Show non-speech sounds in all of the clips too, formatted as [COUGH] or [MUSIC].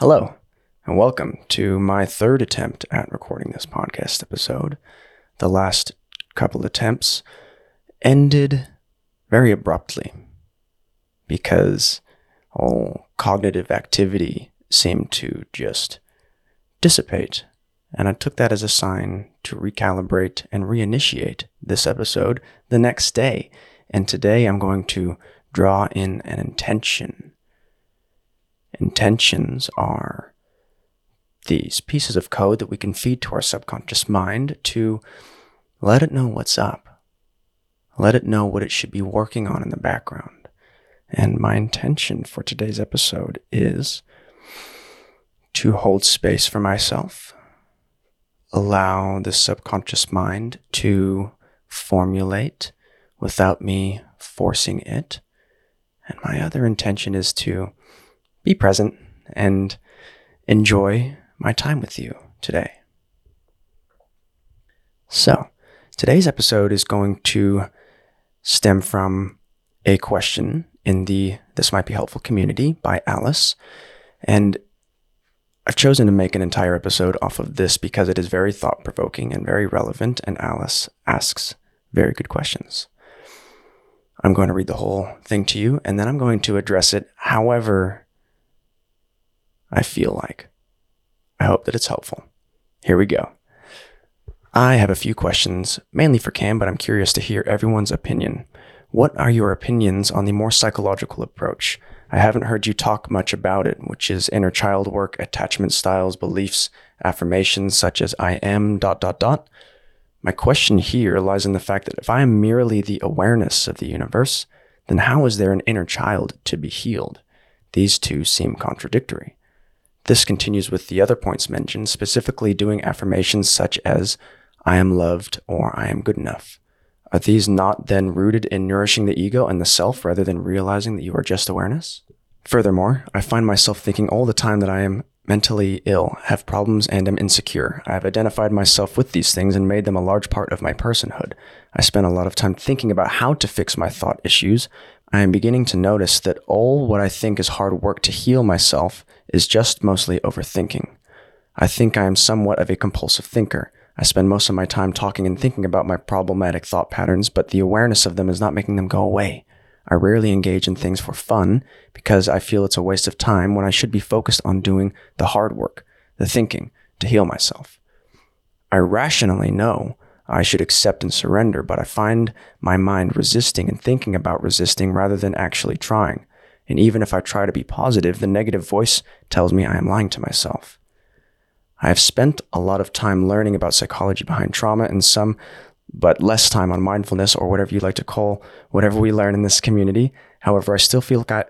Hello, and welcome to my third attempt at recording this podcast episode. The last couple attempts ended very abruptly because all cognitive activity seemed to just dissipate. And I took that as a sign to recalibrate and reinitiate this episode the next day. And today I'm going to draw in an intention. Intentions are these pieces of code that we can feed to our subconscious mind to let it know what's up. Let it know what it should be working on in the background. And my intention for today's episode is to hold space for myself, allow the subconscious mind to formulate without me forcing it. And my other intention is to be present and enjoy my time with you today. So, today's episode is going to stem from a question in the This Might Be Helpful community by Alice. And I've chosen to make an entire episode off of this because it is very thought provoking and very relevant, and Alice asks very good questions. I'm going to read the whole thing to you, and then I'm going to address it however I feel like. I hope that it's helpful. Here we go. I have a few questions, mainly for Cam, but I'm curious to hear everyone's opinion. What are your opinions on the more psychological approach? I haven't heard you talk much about it, which is inner child work, attachment styles, beliefs, affirmations such as I am dot dot dot. My question here lies in the fact that if I am merely the awareness of the universe, then how is there an inner child to be healed? These two seem contradictory. This continues with the other points mentioned, specifically doing affirmations such as I am loved or I am good enough. Are these not then rooted in nourishing the ego and the self rather than realizing that you are just awareness? Furthermore, I find myself thinking all the time that I am mentally ill, have problems, and am insecure. I have identified myself with these things and made them a large part of my personhood. I spend a lot of time thinking about how to fix my thought issues. I am beginning to notice that all what I think is hard work to heal myself is just mostly overthinking. I think I am somewhat of a compulsive thinker. I spend most of my time talking and thinking about my problematic thought patterns, but the awareness of them is not making them go away. I rarely engage in things for fun because I feel it's a waste of time when I should be focused on doing the hard work, the thinking, to heal myself. I rationally know I should accept and surrender, but I find my mind resisting and thinking about resisting rather than actually trying. And even if I try to be positive, the negative voice tells me I am lying to myself. I have spent a lot of time learning about psychology behind trauma and some, but less time on mindfulness or whatever you like to call whatever we learn in this community. However, I still feel like I,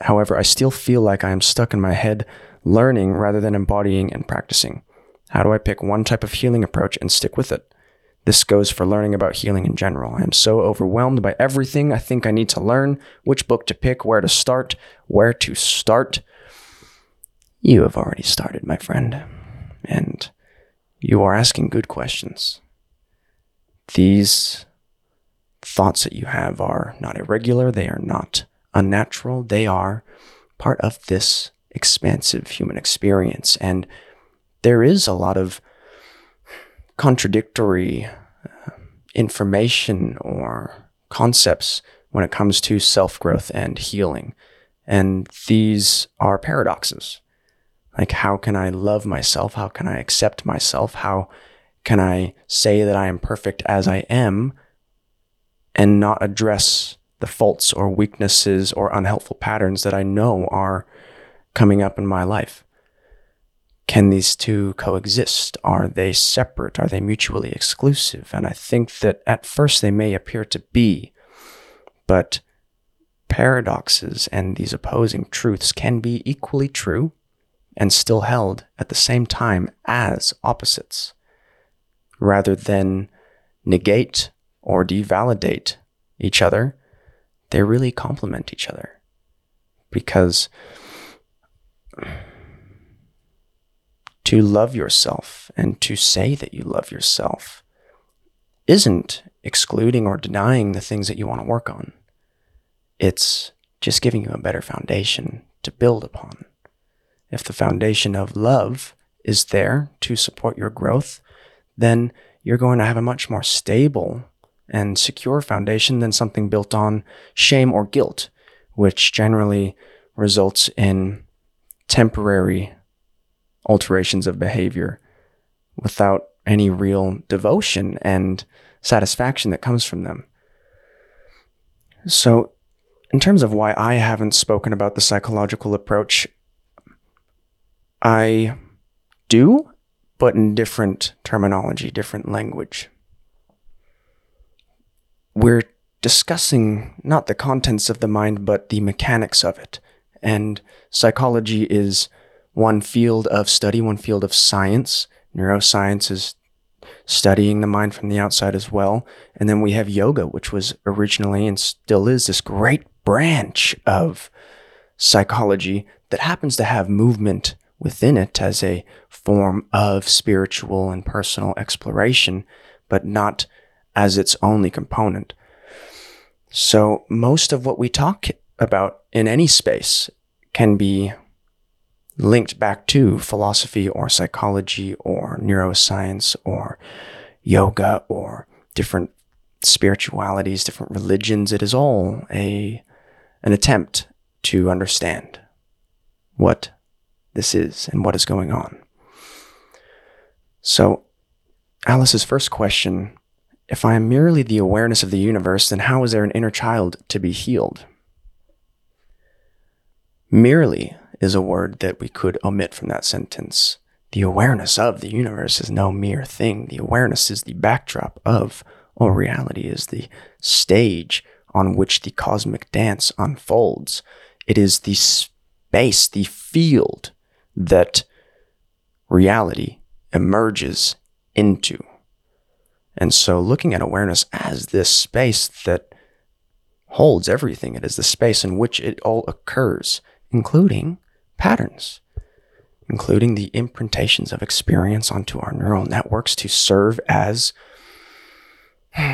however, I still feel like I am stuck in my head learning rather than embodying and practicing. How do I pick one type of healing approach and stick with it? This goes for learning about healing in general. I am so overwhelmed by everything I think I need to learn, which book to pick, where to start, where to start. You have already started, my friend and you are asking good questions. These thoughts that you have are not irregular, they are not unnatural, they are part of this expansive human experience. And there is a lot of contradictory uh, information or concepts when it comes to self growth and healing. And these are paradoxes. Like, how can I love myself? How can I accept myself? How can I say that I am perfect as I am and not address the faults or weaknesses or unhelpful patterns that I know are coming up in my life? Can these two coexist? Are they separate? Are they mutually exclusive? And I think that at first they may appear to be, but paradoxes and these opposing truths can be equally true and still held at the same time as opposites, rather than negate or devalidate each other, they really complement each other. Because to love yourself and to say that you love yourself isn't excluding or denying the things that you want to work on. It's just giving you a better foundation to build upon. if the foundation of love is there to support your growth, then you're going to have a much more stable and secure foundation than something built on shame or guilt, which generally results in temporary alterations of behavior without any real devotion and satisfaction that comes from them. So, in terms of why I haven't spoken about the psychological approach, I do, but in different terminology, different language. We're discussing not the contents of the mind, but the mechanics of it. And psychology is one field of study, one field of science. Neuroscience is studying the mind from the outside as well. And then we have yoga, which was originally and still is this great branch of psychology that happens to have movement within it as a form of spiritual and personal exploration, but not as its only component. So, most of what we talk about in any space can be linked back to philosophy or psychology or neuroscience or yoga or different spiritualities, different religions. It is all a an attempt to understand what this is and what is going on. So, Alice's first question if I am merely the awareness of the universe, then how is there an inner child to be healed? Merely is a word that we could omit from that sentence. The awareness of the universe is no mere thing. The awareness is the backdrop of, or reality is the stage on which the cosmic dance unfolds. It is the space, the field that reality emerges into. And so, looking at awareness as this space that holds everything, it is the space in which it all occurs, including patterns, including the imprintations of experience onto our neural networks to serve as [SIGHS]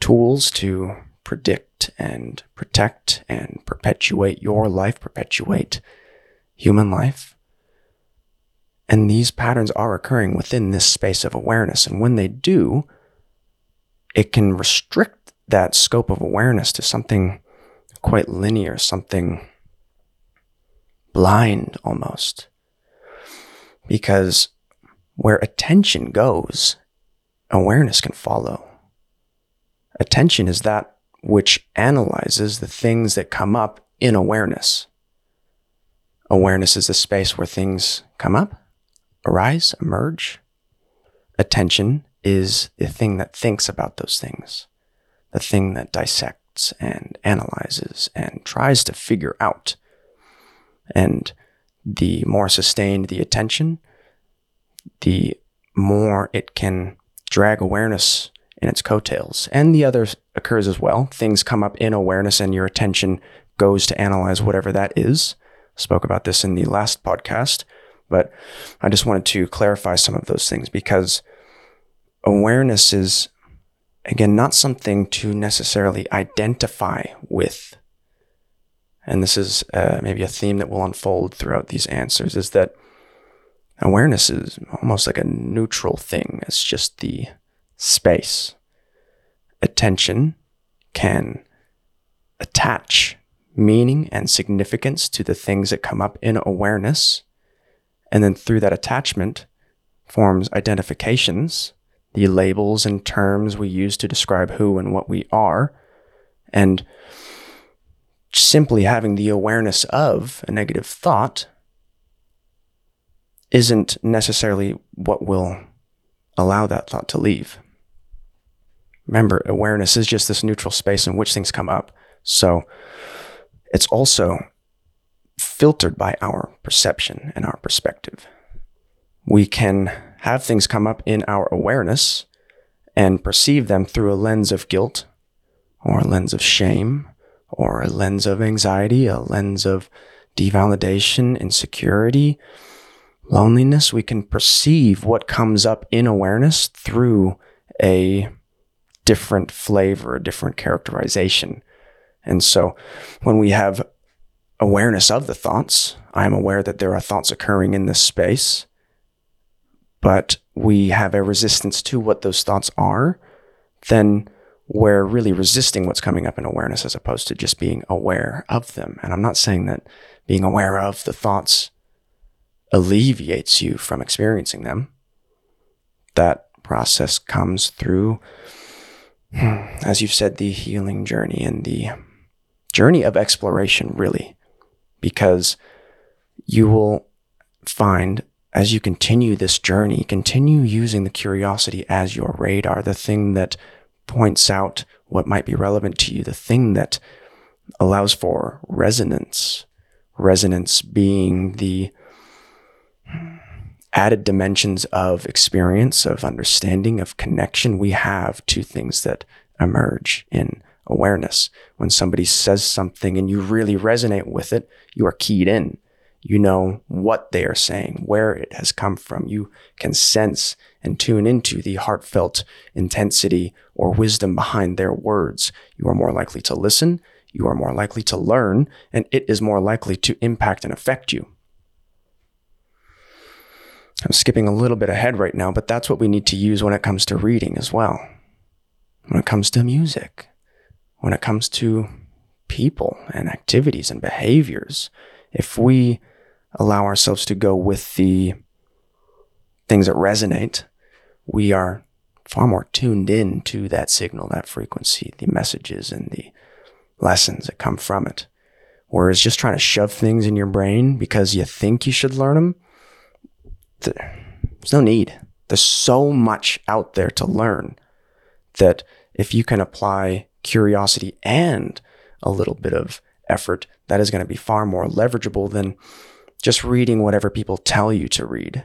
tools to predict and protect and perpetuate your life, perpetuate human life. And these patterns are occurring within this space of awareness. And when they do, it can restrict that scope of awareness to something quite linear, something blind almost. Because where attention goes, awareness can follow. Attention is that which analyzes the things that come up in awareness. Awareness is the space where things come up, arise, emerge. Attention is the thing that thinks about those things, the thing that dissects and analyzes and tries to figure out and the more sustained the attention, the more it can drag awareness in its coattails. And the other occurs as well. Things come up in awareness, and your attention goes to analyze whatever that is. spoke about this in the last podcast, but I just wanted to clarify some of those things because awareness is, again, not something to necessarily identify with and this is uh, maybe a theme that will unfold throughout these answers, is that awareness is almost like a neutral thing. It's just the space. Attention can attach meaning and significance to the things that come up in awareness. And then through that attachment forms identifications, the labels and terms we use to describe who and what we are. And simply having the awareness of a negative thought isn't necessarily what will allow that thought to leave. Remember, awareness is just this neutral space in which things come up. So it's also filtered by our perception and our perspective. We can have things come up in our awareness and perceive them through a lens of guilt or a lens of shame or a lens of anxiety, a lens of devalidation, insecurity, loneliness. We can perceive what comes up in awareness through a different flavor, a different characterization. And so when we have awareness of the thoughts, I am aware that there are thoughts occurring in this space, but we have a resistance to what those thoughts are, then we're really resisting what's coming up in awareness as opposed to just being aware of them. And I'm not saying that being aware of the thoughts alleviates you from experiencing them. That process comes through, hmm, as you've said, the healing journey and the journey of exploration, really, because you will find as you continue this journey, continue using the curiosity as your radar, the thing that points out what might be relevant to you, the thing that allows for resonance. Resonance being the added dimensions of experience, of understanding, of connection we have to things that emerge in awareness. When somebody says something and you really resonate with it, you are keyed in. You know what they are saying, where it has come from. You can sense and tune into the heartfelt intensity or wisdom behind their words. You are more likely to listen. You are more likely to learn, and it is more likely to impact and affect you. I'm skipping a little bit ahead right now, but that's what we need to use when it comes to reading as well. When it comes to music, when it comes to people and activities and behaviors, if we allow ourselves to go with the things that resonate, we are far more tuned in to that signal, that frequency, the messages and the lessons that come from it. Whereas just trying to shove things in your brain because you think you should learn them, there's no need. There's so much out there to learn that if you can apply curiosity and a little bit of effort, that is going to be far more leverageable than just reading whatever people tell you to read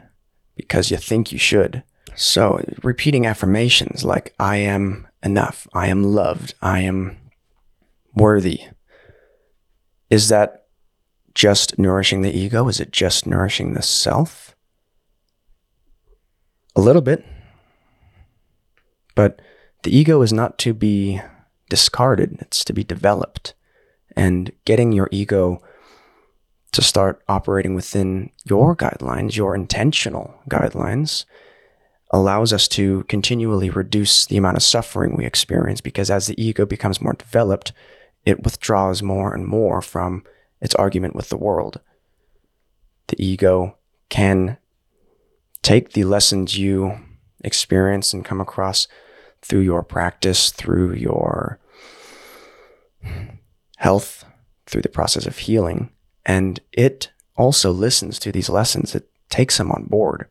because you think you should. So, repeating affirmations like, I am enough, I am loved, I am worthy. Is that just nourishing the ego? Is it just nourishing the self? A little bit. But the ego is not to be discarded, it's to be developed. And getting your ego to start operating within your guidelines, your intentional guidelines, allows us to continually reduce the amount of suffering we experience because as the ego becomes more developed, it withdraws more and more from its argument with the world. The ego can take the lessons you experience and come across through your practice, through your health, through the process of healing, and it also listens to these lessons. It takes them on board.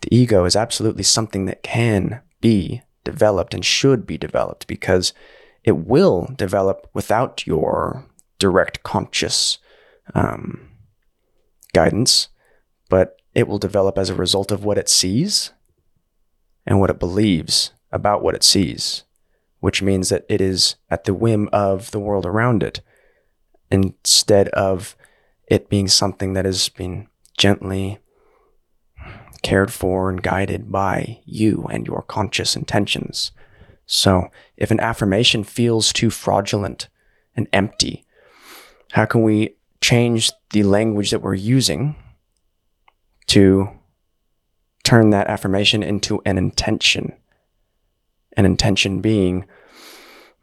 The ego is absolutely something that can be developed and should be developed because it will develop without your direct conscious um, guidance, but it will develop as a result of what it sees and what it believes about what it sees, which means that it is at the whim of the world around it instead of it being something that has been gently cared for and guided by you and your conscious intentions. So, if an affirmation feels too fraudulent and empty, how can we change the language that we're using to turn that affirmation into an intention. An intention being,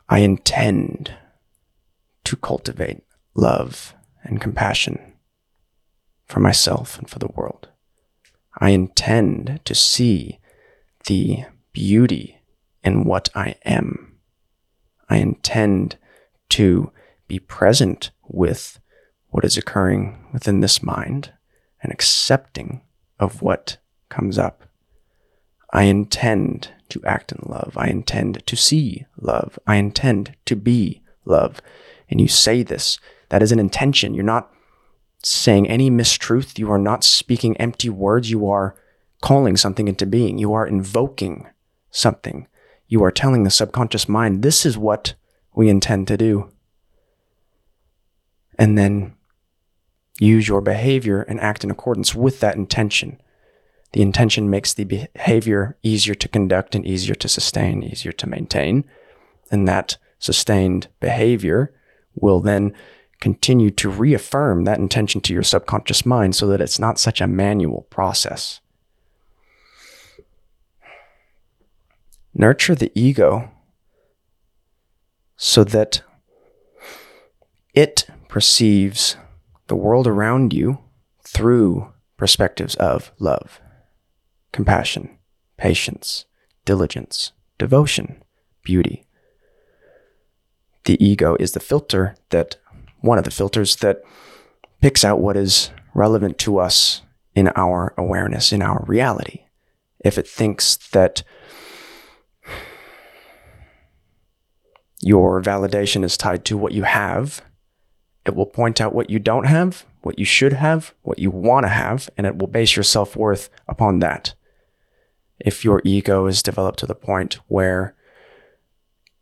I intend to cultivate love and compassion for myself and for the world. I intend to see the beauty in what I am. I intend to be present with what is occurring within this mind and accepting of what comes up. I intend to act in love. I intend to see love. I intend to be love. And you say this, that is an intention. You're not saying any mistruth. You are not speaking empty words. You are calling something into being. You are invoking something. You are telling the subconscious mind, this is what we intend to do. And then use your behavior and act in accordance with that intention. The intention makes the behavior easier to conduct and easier to sustain, easier to maintain. And that sustained behavior will then continue to reaffirm that intention to your subconscious mind so that it's not such a manual process. Nurture the ego so that it perceives the world around you through perspectives of love, compassion, patience, diligence, devotion, beauty. The ego is the filter that, one of the filters that picks out what is relevant to us in our awareness, in our reality. If it thinks that your validation is tied to what you have, it will point out what you don't have, what you should have, what you want to have, and it will base your self worth upon that. If your ego is developed to the point where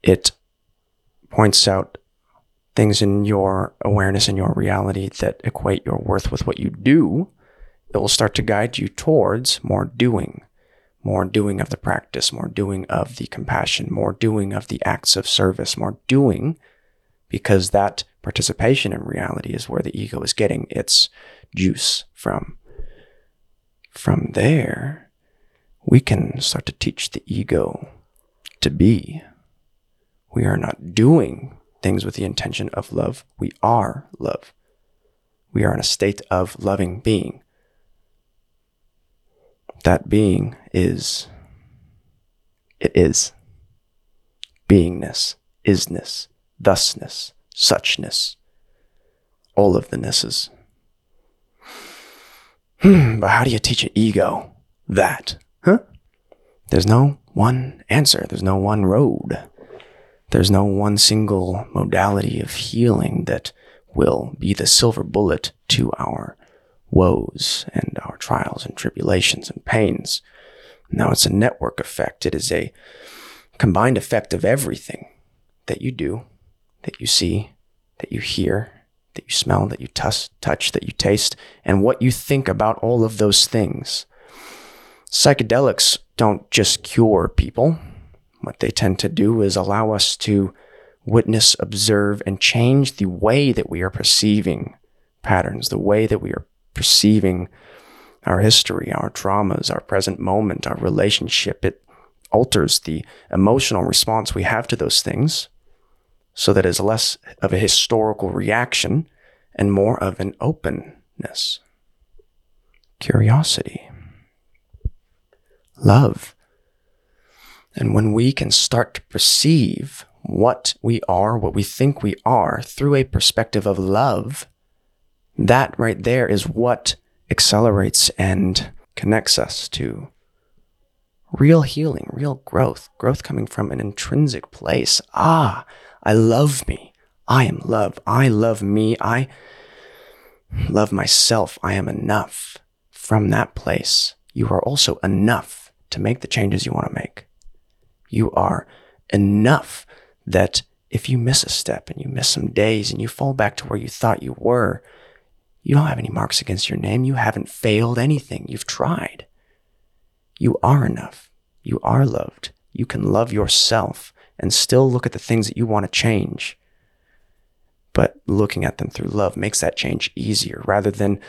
it points out things in your awareness and your reality that equate your worth with what you do, it will start to guide you towards more doing, more doing of the practice, more doing of the compassion, more doing of the acts of service, more doing, because that participation in reality is where the ego is getting its juice from. From there, we can start to teach the ego to be. We are not doing things with the intention of love. We are love. We are in a state of loving being. That being is, it is. Beingness, isness, thusness, suchness, all of the nesses. Hmm, but how do you teach an ego that? Huh? There's no one answer, there's no one road. There's no one single modality of healing that will be the silver bullet to our woes and our trials and tribulations and pains. Now it's a network effect. It is a combined effect of everything that you do that you see, that you hear, that you smell, that you touch, touch, that you taste, and what you think about all of those things. Psychedelics don't just cure people. What they tend to do is allow us to witness, observe, and change the way that we are perceiving patterns, the way that we are perceiving our history, our traumas, our present moment, our relationship. It alters the emotional response we have to those things so that it's less of a historical reaction and more of an openness, curiosity, love. And when we can start to perceive what we are, what we think we are through a perspective of love, that right there is what accelerates and connects us to real healing, real growth, growth coming from an intrinsic place. Ah, I love me. I am love. I love me. I love myself. I am enough. From that place, you are also enough to make the changes you want to make. You are enough that if you miss a step and you miss some days and you fall back to where you thought you were, you don't have any marks against your name. You haven't failed anything. You've tried. You are enough. You are loved. You can love yourself and still look at the things that you want to change. But looking at them through love makes that change easier rather than,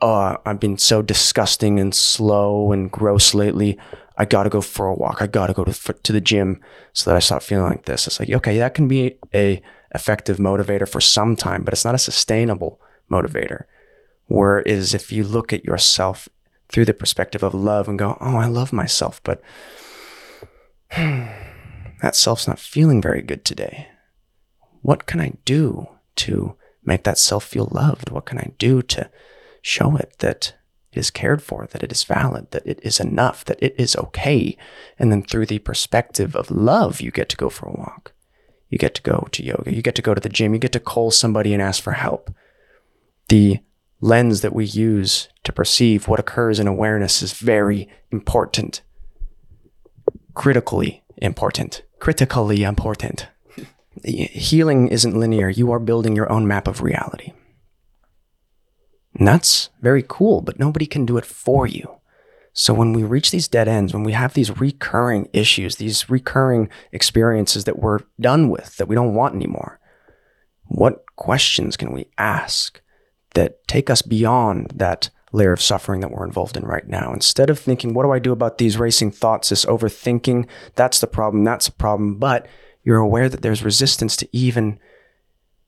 oh, I've been so disgusting and slow and gross lately. I got to go for a walk. I got to go to, to the gym so that I stop feeling like this. It's like, okay, that can be a effective motivator for some time, but it's not a sustainable motivator. Whereas if you look at yourself through the perspective of love and go, oh, I love myself, but [SIGHS] that self's not feeling very good today. What can I do to make that self feel loved? What can I do to show it that it is cared for, that it is valid, that it is enough, that it is okay? And then through the perspective of love, you get to go for a walk. You get to go to yoga. You get to go to the gym. You get to call somebody and ask for help. The lens that we use to perceive what occurs in awareness is very important, critically important critically important. [LAUGHS] Healing isn't linear. You are building your own map of reality. And that's very cool, but nobody can do it for you. So when we reach these dead ends, when we have these recurring issues, these recurring experiences that we're done with, that we don't want anymore, What questions can we ask that take us beyond that layer of suffering that we're involved in right now? Instead of thinking, what do I do about these racing thoughts, this overthinking? That's the problem, that's the problem. But you're aware that there's resistance to even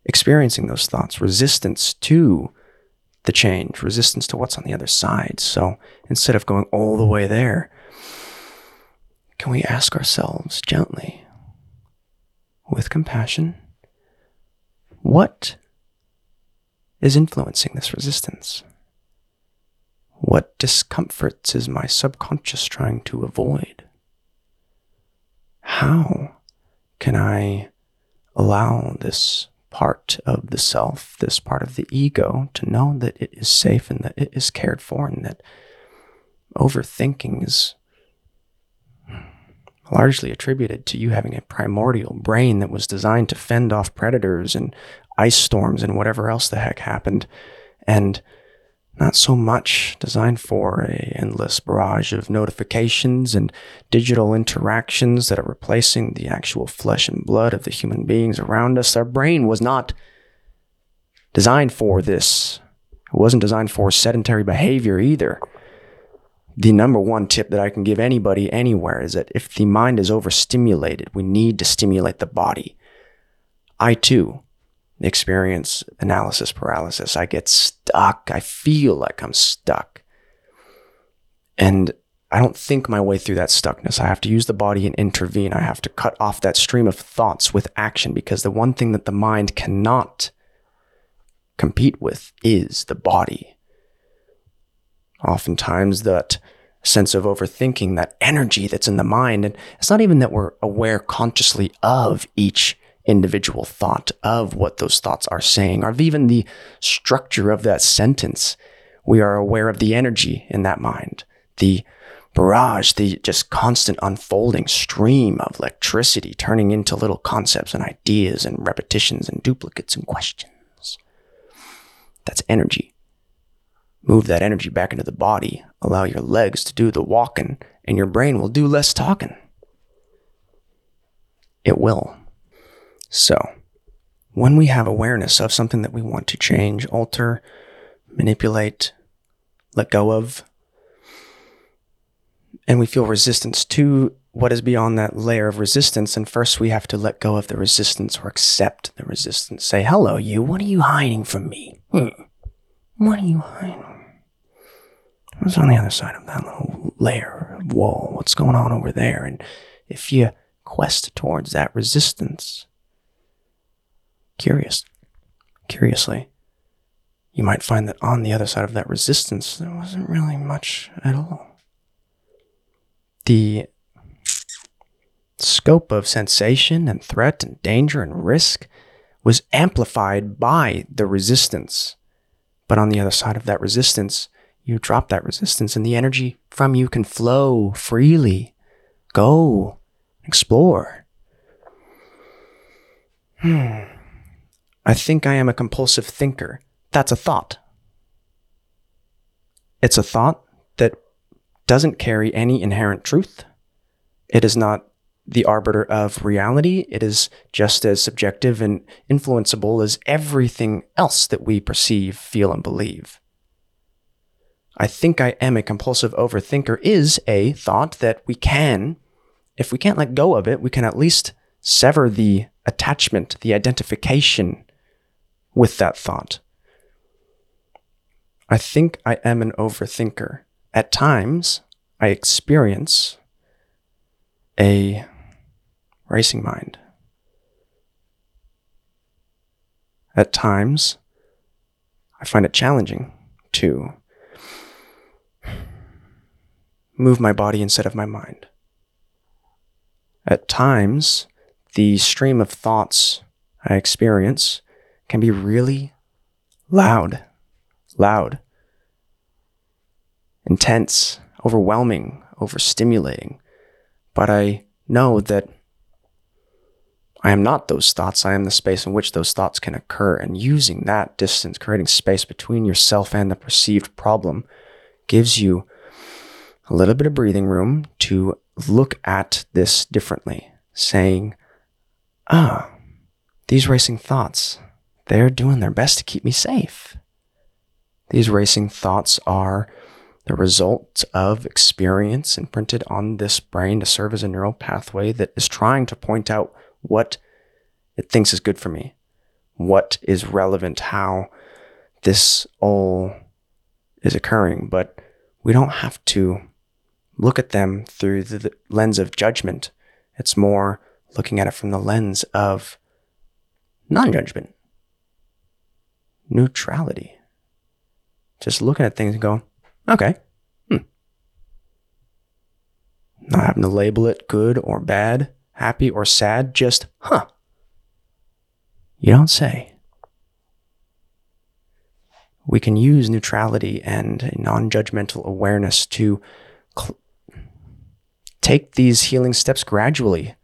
experiencing those thoughts, resistance to the change, resistance to what's on the other side. So instead of going all the way there, can we ask ourselves gently, with compassion, what is influencing this resistance? What discomforts is my subconscious trying to avoid? How can I allow this part of the self, this part of the ego, to know that it is safe and that it is cared for and that overthinking is largely attributed to you having a primordial brain that was designed to fend off predators and ice storms and whatever else the heck happened, and not so much designed for a endless barrage of notifications and digital interactions that are replacing the actual flesh and blood of the human beings around us. Our brain was not designed for this. It wasn't designed for sedentary behavior either the number one tip that I can give anybody anywhere is that if the mind is overstimulated, we need to stimulate the body. I too experience analysis paralysis. I get stuck. I feel like I'm stuck. And I don't think my way through that stuckness. I have to use the body and intervene. I have to cut off that stream of thoughts with action because the one thing that the mind cannot compete with is the body oftentimes that sense of overthinking, that energy that's in the mind. And it's not even that we're aware consciously of each individual thought, of what those thoughts are saying, or even the structure of that sentence. We are aware of the energy in that mind, the barrage, the just constant unfolding stream of electricity turning into little concepts and ideas and repetitions and duplicates and questions. That's energy move that energy back into the body, allow your legs to do the walking, and your brain will do less talking. It will. So, when we have awareness of something that we want to change, alter, manipulate, let go of, and we feel resistance to what is beyond that layer of resistance, and first we have to let go of the resistance or accept the resistance. Say, hello, you, what are you hiding from me? Hmm. What are you hiding? What's on the other side of that little layer of wall? What's going on over there? And if you quest towards that resistance, curious, curiously, you might find that on the other side of that resistance, there wasn't really much at all. The scope of sensation and threat and danger and risk was amplified by the resistance. But on the other side of that resistance, you drop that resistance and the energy from you can flow freely. Go, explore. Hmm. I think I am a compulsive thinker. That's a thought. It's a thought that doesn't carry any inherent truth. It is not the arbiter of reality. It is just as subjective and influenceable as everything else that we perceive, feel, and believe. I think I am a compulsive overthinker is a thought that we can, if we can't let go of it, we can at least sever the attachment, the identification with that thought. I think I am an overthinker. At times, I experience a racing mind. At times, I find it challenging to move my body instead of my mind. At times, the stream of thoughts I experience can be really loud, loud, intense, overwhelming, overstimulating. But I know that I am not those thoughts. I am the space in which those thoughts can occur. And using that distance, creating space between yourself and the perceived problem, gives you a little bit of breathing room to look at this differently, saying, ah, these racing thoughts, they're doing their best to keep me safe. These racing thoughts are the result of experience imprinted on this brain to serve as a neural pathway that is trying to point out what it thinks is good for me, what is relevant, how this all is occurring. But we don't have to look at them through the lens of judgment. It's more looking at it from the lens of non judgment, neutrality. Just looking at things and going, okay, hmm. Not having to label it good or bad, happy or sad, just, huh. You don't say. We can use neutrality and non judgmental awareness to cl- take these healing steps gradually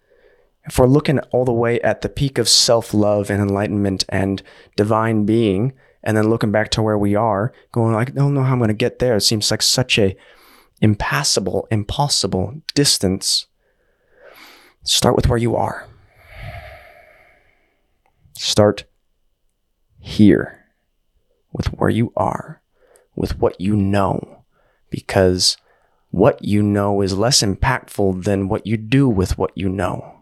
if we're looking all the way at the peak of self love and enlightenment and divine being, and then looking back to where we are, going like, I don't know how I'm going to get there. It seems like such a impassable, impossible distance. Start with where you are. Start here with where you are, with what you know, because what you know is less impactful than what you do with what you know.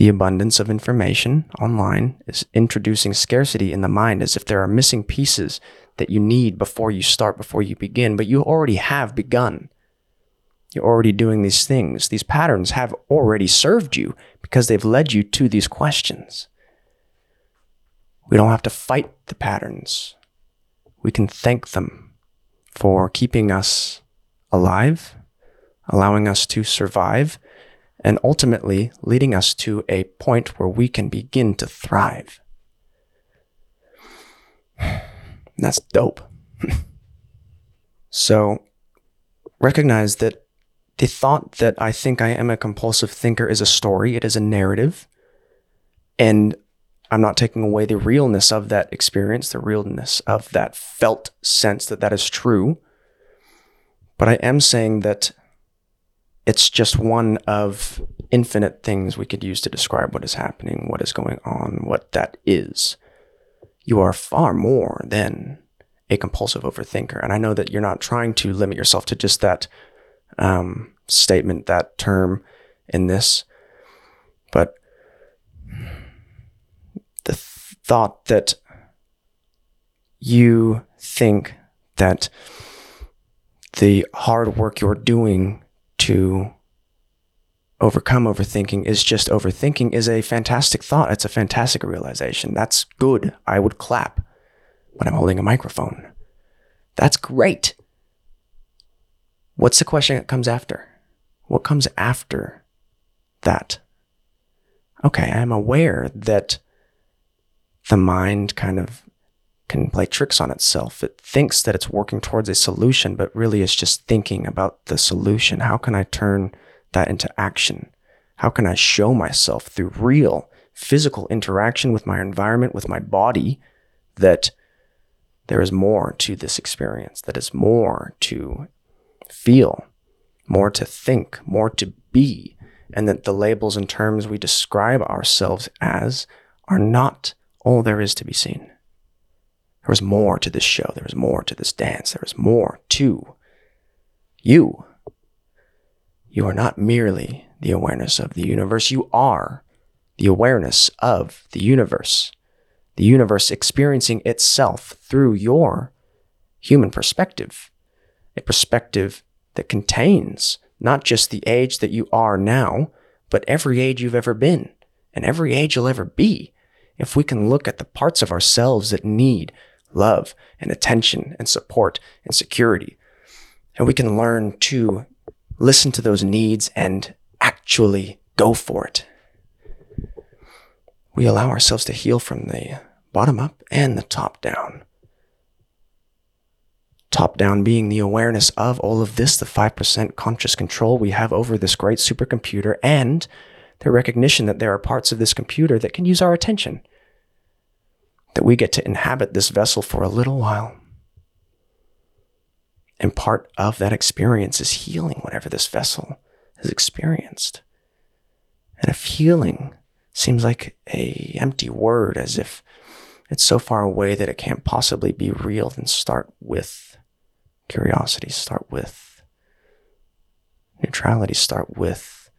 The abundance of information online is introducing scarcity in the mind as if there are missing pieces that you need before you start, before you begin, but you already have begun. You're already doing these things. These patterns have already served you because they've led you to these questions. We don't have to fight the patterns. We can thank them for keeping us alive, allowing us to survive, and ultimately leading us to a point where we can begin to thrive. [SIGHS] That's dope. [LAUGHS] so recognize that the thought that I think I am a compulsive thinker is a story, it is a narrative. And I'm not taking away the realness of that experience, the realness of that felt sense that that is true. But I am saying that it's just one of infinite things we could use to describe what is happening, what is going on, what that is. You are far more than a compulsive overthinker. And I know that you're not trying to limit yourself to just that um, statement, that term in this, but the th- thought that you think that the hard work you're doing to overcome overthinking is just overthinking is a fantastic thought. It's a fantastic realization. That's good. I would clap when I'm holding a microphone. That's great. What's the question that comes after? What comes after that? Okay, I'm aware that the mind kind of can play tricks on itself. It thinks that it's working towards a solution, but really it's just thinking about the solution. How can I turn that into action? How can I show myself through real physical interaction with my environment, with my body, that there is more to this experience, that is more to feel, more to think, more to be, and that the labels and terms we describe ourselves as are not all there is to be seen. There was more to this show. There was more to this dance. There was more to you. You are not merely the awareness of the universe. You are the awareness of the universe. The universe experiencing itself through your human perspective, a perspective that contains not just the age that you are now, but every age you've ever been and every age you'll ever be. If we can look at the parts of ourselves that need love and attention and support and security. And we can learn to listen to those needs and actually go for it. We allow ourselves to heal from the bottom up and the top down. Top down being the awareness of all of this, the 5% conscious control we have over this great supercomputer, and the recognition that there are parts of this computer that can use our attention that we get to inhabit this vessel for a little while. And part of that experience is healing whatever this vessel has experienced. And if healing seems like a empty word, as if it's so far away that it can't possibly be real, then start with curiosity, start with neutrality, start with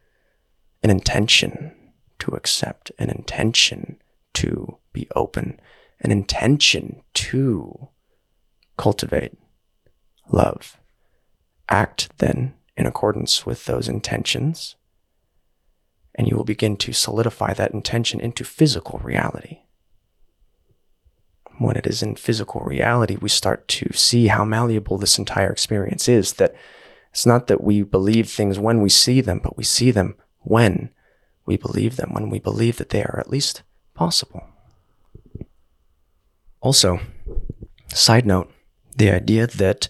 an intention to accept, an intention to be open, an intention to cultivate love. Act then in accordance with those intentions, and you will begin to solidify that intention into physical reality. When it is in physical reality, we start to see how malleable this entire experience is. That it's not that we believe things when we see them, but we see them when we believe them, when we believe that they are at least possible. Also, side note, the idea that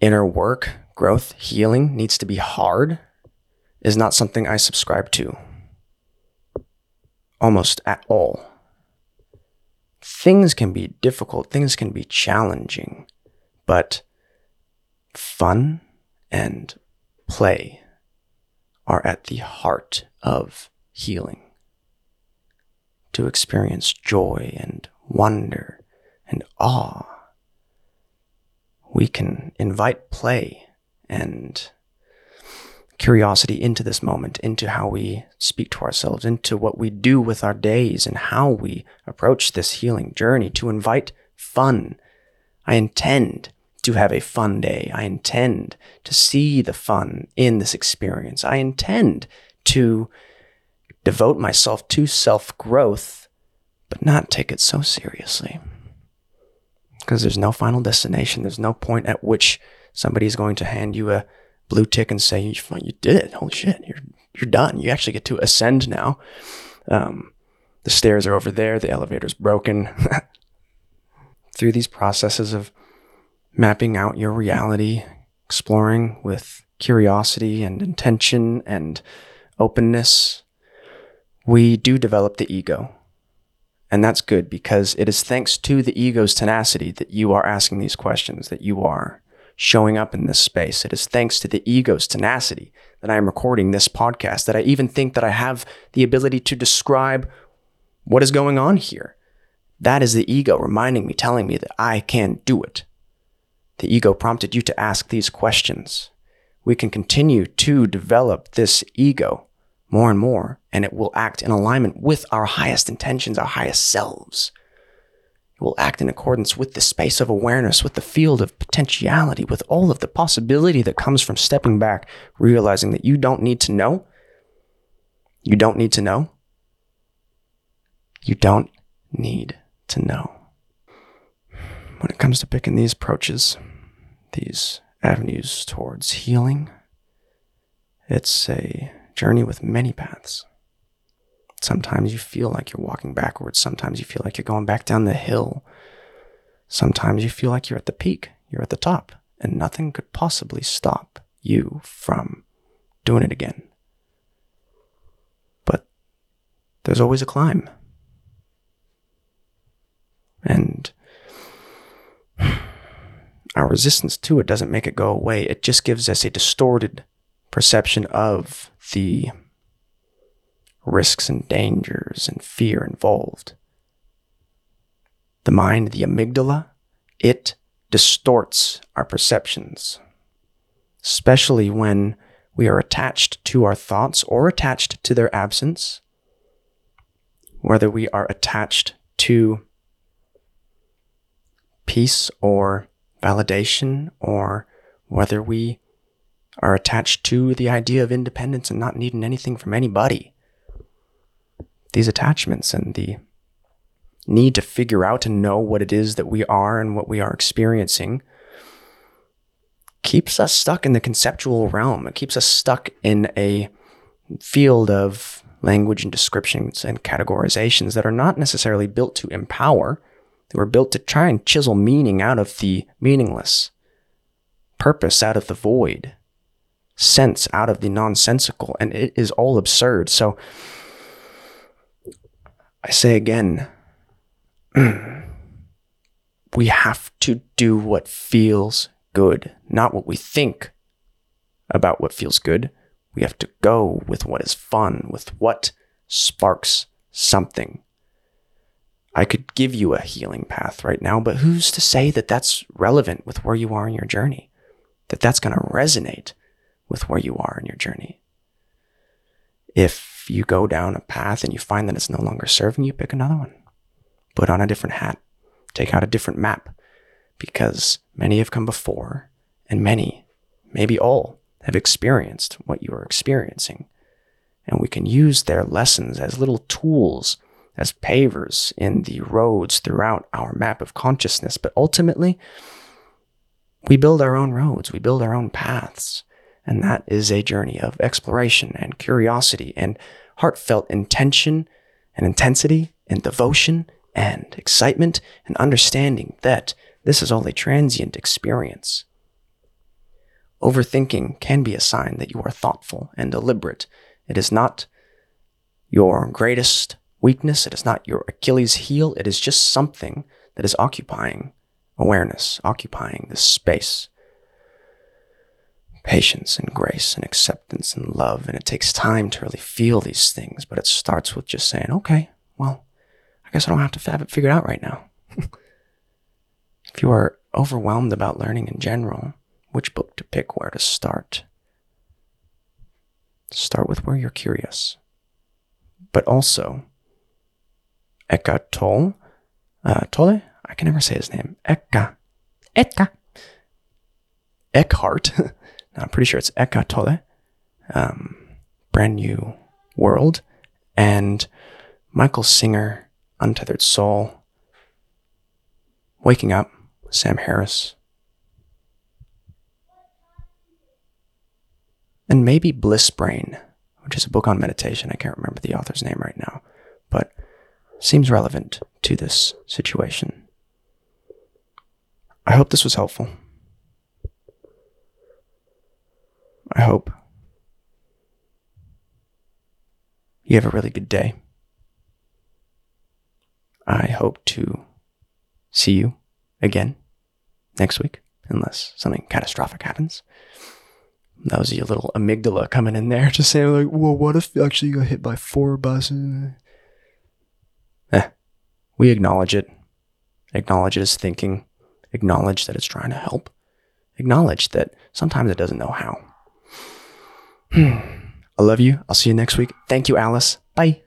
inner work, growth, healing needs to be hard is not something I subscribe to almost at all. Things can be difficult, things can be challenging, but fun and play are at the heart of healing. To experience joy and wonder and awe, we can invite play and curiosity into this moment, into how we speak to ourselves, into what we do with our days, and how we approach this healing journey, to invite fun. I intend to have a fun day. I intend to see the fun in this experience. I intend to devote myself to self growth, but not take it so seriously. Because there's no final destination, there's no point at which somebody's going to hand you a blue tick and say, "You did it! Holy shit! You're you're done. You actually get to ascend now." Um, the stairs are over there. The elevator's broken. [LAUGHS] Through these processes of mapping out your reality, exploring with curiosity and intention and openness, we do develop the ego. And that's good because it is thanks to the ego's tenacity that you are asking these questions, that you are showing up in this space. It is thanks to the ego's tenacity that I am recording this podcast, that I even think that I have the ability to describe what is going on here. That is the ego reminding me, telling me that I can do it. The ego prompted you to ask these questions. We can continue to develop this ego more and more, and it will act in alignment with our highest intentions, our highest selves. It will act in accordance with the space of awareness, with the field of potentiality, with all of the possibility that comes from stepping back, realizing that you don't need to know. You don't need to know. You don't need to know. When it comes to picking these approaches, these avenues towards healing, it's a journey with many paths. Sometimes you feel like you're walking backwards. Sometimes you feel like you're going back down the hill. Sometimes you feel like you're at the peak, you're at the top, and nothing could possibly stop you from doing it again. But there's always a climb. And [SIGHS] our resistance to it doesn't make it go away. It just gives us a distorted perception of the risks and dangers and fear involved. The mind, the amygdala, it distorts our perceptions, especially when we are attached to our thoughts or attached to their absence, whether we are attached to peace or validation, or whether we are attached to the idea of independence and not needing anything from anybody these attachments and the need to figure out and know what it is that we are and what we are experiencing keeps us stuck in the conceptual realm. It keeps us stuck in a field of language and descriptions and categorizations that are not necessarily built to empower. They were built to try and chisel meaning out of the meaningless, purpose out of the void, sense out of the nonsensical, and it is all absurd. So, I say again, [CLEARS THROAT] we have to do what feels good, not what we think about what feels good. We have to go with what is fun, with what sparks something. I could give you a healing path right now, but who's to say that that's relevant with where you are in your journey? That that's going to resonate with where you are in your journey. If you go down a path and you find that it's no longer serving you, pick another one. Put on a different hat. Take out a different map. Because many have come before, and many, maybe all, have experienced what you are experiencing. And we can use their lessons as little tools as pavers in the roads throughout our map of consciousness. But ultimately, we build our own roads, we build our own paths. And that is a journey of exploration and curiosity and heartfelt intention and intensity and devotion and excitement and understanding that this is all a transient experience. Overthinking can be a sign that you are thoughtful and deliberate. It is not your greatest weakness. It is not your Achilles heel. It is just something that is occupying awareness, occupying this space. Patience and grace and acceptance and love. And it takes time to really feel these things, but it starts with just saying, okay, well, I guess I don't have to have it figured out right now. [LAUGHS] if you are overwhelmed about learning in general, which book to pick, where to start? Start with where you're curious. But also, Eckhart Tolle. Uh, Tolle? I can never say his name. Eckhart. Eckhart. [LAUGHS] Eckhart. I'm pretty sure it's Eckhart Tolle. Um, brand new world. And Michael Singer, Untethered Soul. Waking Up, Sam Harris. And maybe Bliss Brain, which is a book on meditation. I can't remember the author's name right now. But seems relevant to this situation. I hope this was helpful. I hope you have a really good day. I hope to see you again next week, unless something catastrophic happens. That was your little amygdala coming in there, [LAUGHS] just saying like, "Well, what if actually you got hit by four buses?" Eh, we acknowledge it, acknowledge it as thinking, acknowledge that it's trying to help, acknowledge that sometimes it doesn't know how. I love you. I'll see you next week. Thank you, Alice. Bye.